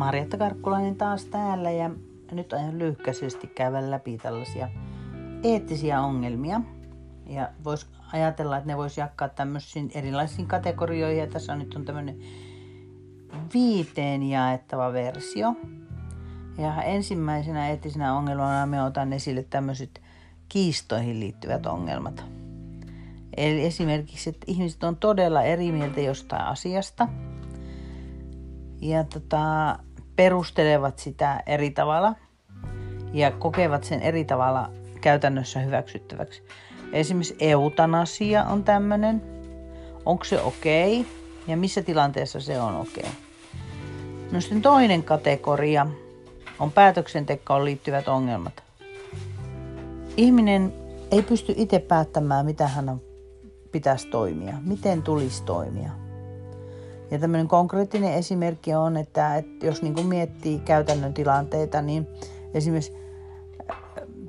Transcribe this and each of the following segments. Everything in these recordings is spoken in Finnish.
Marjatta Karkkulainen taas täällä ja nyt aion lyhkäisesti käydä läpi tällaisia eettisiä ongelmia. Ja voisi ajatella, että ne voisi jakaa tämmöisiin erilaisiin kategorioihin. Ja tässä on nyt on tämmöinen viiteen jaettava versio. Ja ensimmäisenä eettisenä ongelmana me otan esille tämmöiset kiistoihin liittyvät ongelmat. Eli esimerkiksi, että ihmiset on todella eri mieltä jostain asiasta ja tota, perustelevat sitä eri tavalla ja kokevat sen eri tavalla käytännössä hyväksyttäväksi. Esimerkiksi eutanasia on tämmöinen. Onko se okei okay? ja missä tilanteessa se on okei? Okay? No sitten toinen kategoria on päätöksentekoon liittyvät ongelmat. Ihminen ei pysty itse päättämään, mitä hän pitäisi toimia, miten tulisi toimia. Ja tämmöinen konkreettinen esimerkki on, että, että jos niin miettii käytännön tilanteita, niin esimerkiksi äh,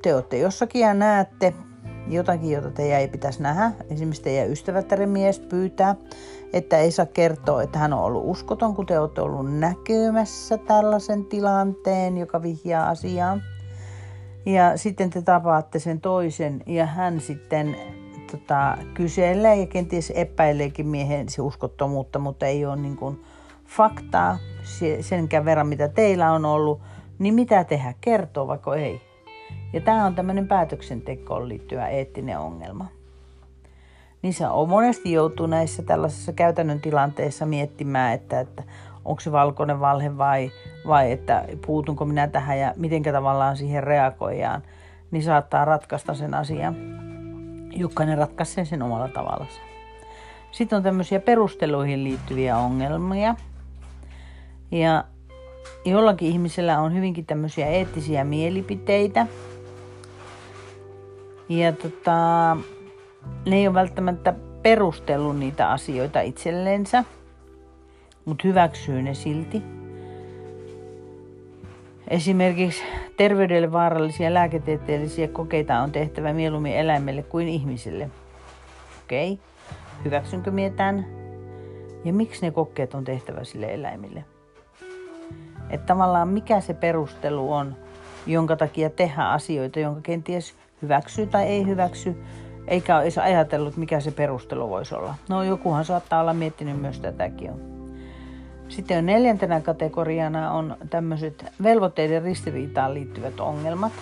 te olette jossakin ja näette jotakin, jota teidän ei pitäisi nähdä. Esimerkiksi teidän ystävättären mies pyytää, että ei saa kertoa, että hän on ollut uskoton, kun te olette ollut näkemässä tällaisen tilanteen, joka vihjaa asiaan. Ja sitten te tapaatte sen toisen ja hän sitten tota, kyselee ja kenties epäileekin miehen se uskottomuutta, mutta ei ole niin kuin faktaa senkään verran, mitä teillä on ollut, niin mitä tehdä, kertoo vaikka ei. Ja tämä on tämmöinen päätöksentekoon liittyvä eettinen ongelma. Se on monesti joutuu näissä tällaisissa käytännön tilanteissa miettimään, että, että onko se valkoinen valhe vai, vai että puutunko minä tähän ja miten tavallaan siihen reagoidaan, niin saattaa ratkaista sen asian. Jokainen ratkaisee sen omalla tavallaan. Sitten on tämmöisiä perusteluihin liittyviä ongelmia. Ja jollakin ihmisellä on hyvinkin tämmöisiä eettisiä mielipiteitä. Ja tota, ne ei ole välttämättä perustellut niitä asioita itsellensä, mutta hyväksyy ne silti. Esimerkiksi terveydelle vaarallisia lääketieteellisiä kokeita on tehtävä mieluummin eläimelle kuin ihmiselle. Okei, okay. hyväksynkö mietään? Ja miksi ne kokeet on tehtävä sille eläimille? Että tavallaan mikä se perustelu on, jonka takia tehdään asioita, jonka kenties hyväksyy tai ei hyväksy, eikä ole edes ajatellut, mikä se perustelu voisi olla. No jokuhan saattaa olla miettinyt myös tätäkin. Sitten on neljäntenä kategoriana on tämmöiset velvoitteiden ristiriitaan liittyvät ongelmat.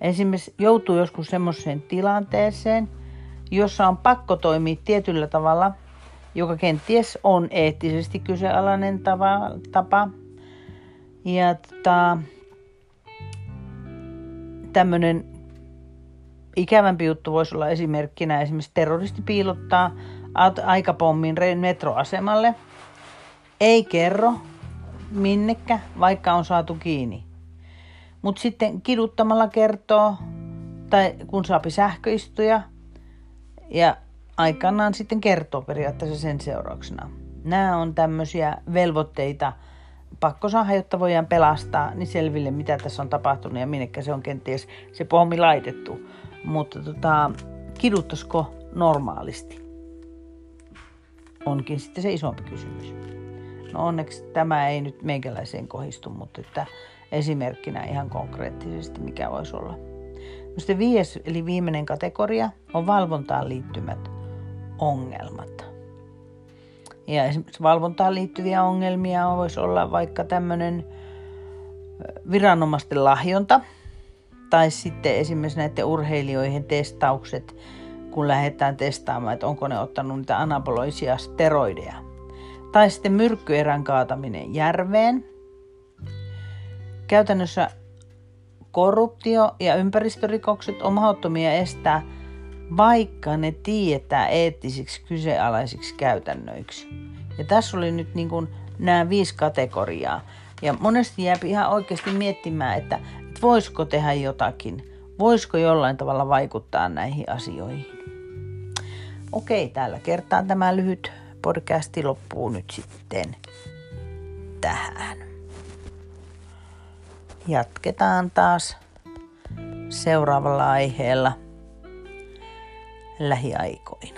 Esimerkiksi joutuu joskus semmoiseen tilanteeseen, jossa on pakko toimia tietyllä tavalla, joka kenties on eettisesti kyseenalainen tapa. tapa. Ja tota, tämmöinen ikävämpi juttu voisi olla esimerkkinä esimerkiksi terroristi piilottaa aikapommin metroasemalle – ei kerro minnekä, vaikka on saatu kiinni. Mutta sitten kiduttamalla kertoo, tai kun saapi sähköistuja, ja aikanaan sitten kertoo periaatteessa sen seurauksena. Nämä on tämmöisiä velvoitteita, pakko saada, jotta voidaan pelastaa, niin selville, mitä tässä on tapahtunut ja minnekä se on kenties se pommi laitettu. Mutta tota, kiduttaisiko normaalisti? Onkin sitten se isompi kysymys. No onneksi tämä ei nyt meikäläiseen kohistu, mutta että esimerkkinä ihan konkreettisesti mikä voisi olla. No sitten viides, eli viimeinen kategoria, on valvontaan liittymät ongelmat. Ja esimerkiksi valvontaan liittyviä ongelmia voisi olla vaikka tämmöinen viranomaisten lahjonta, tai sitten esimerkiksi näiden urheilijoiden testaukset, kun lähdetään testaamaan, että onko ne ottanut niitä anaboloisia steroideja – tai sitten myrkkyerän kaataminen järveen. Käytännössä korruptio ja ympäristörikokset on mahdottomia estää, vaikka ne tietää eettisiksi kyseenalaisiksi käytännöiksi. Ja tässä oli nyt niin kuin nämä viisi kategoriaa. Ja monesti jää ihan oikeasti miettimään, että, että voisiko tehdä jotakin, voisiko jollain tavalla vaikuttaa näihin asioihin. Okei, tällä kertaa tämä lyhyt podcasti loppuu nyt sitten tähän. Jatketaan taas seuraavalla aiheella lähiaikoina.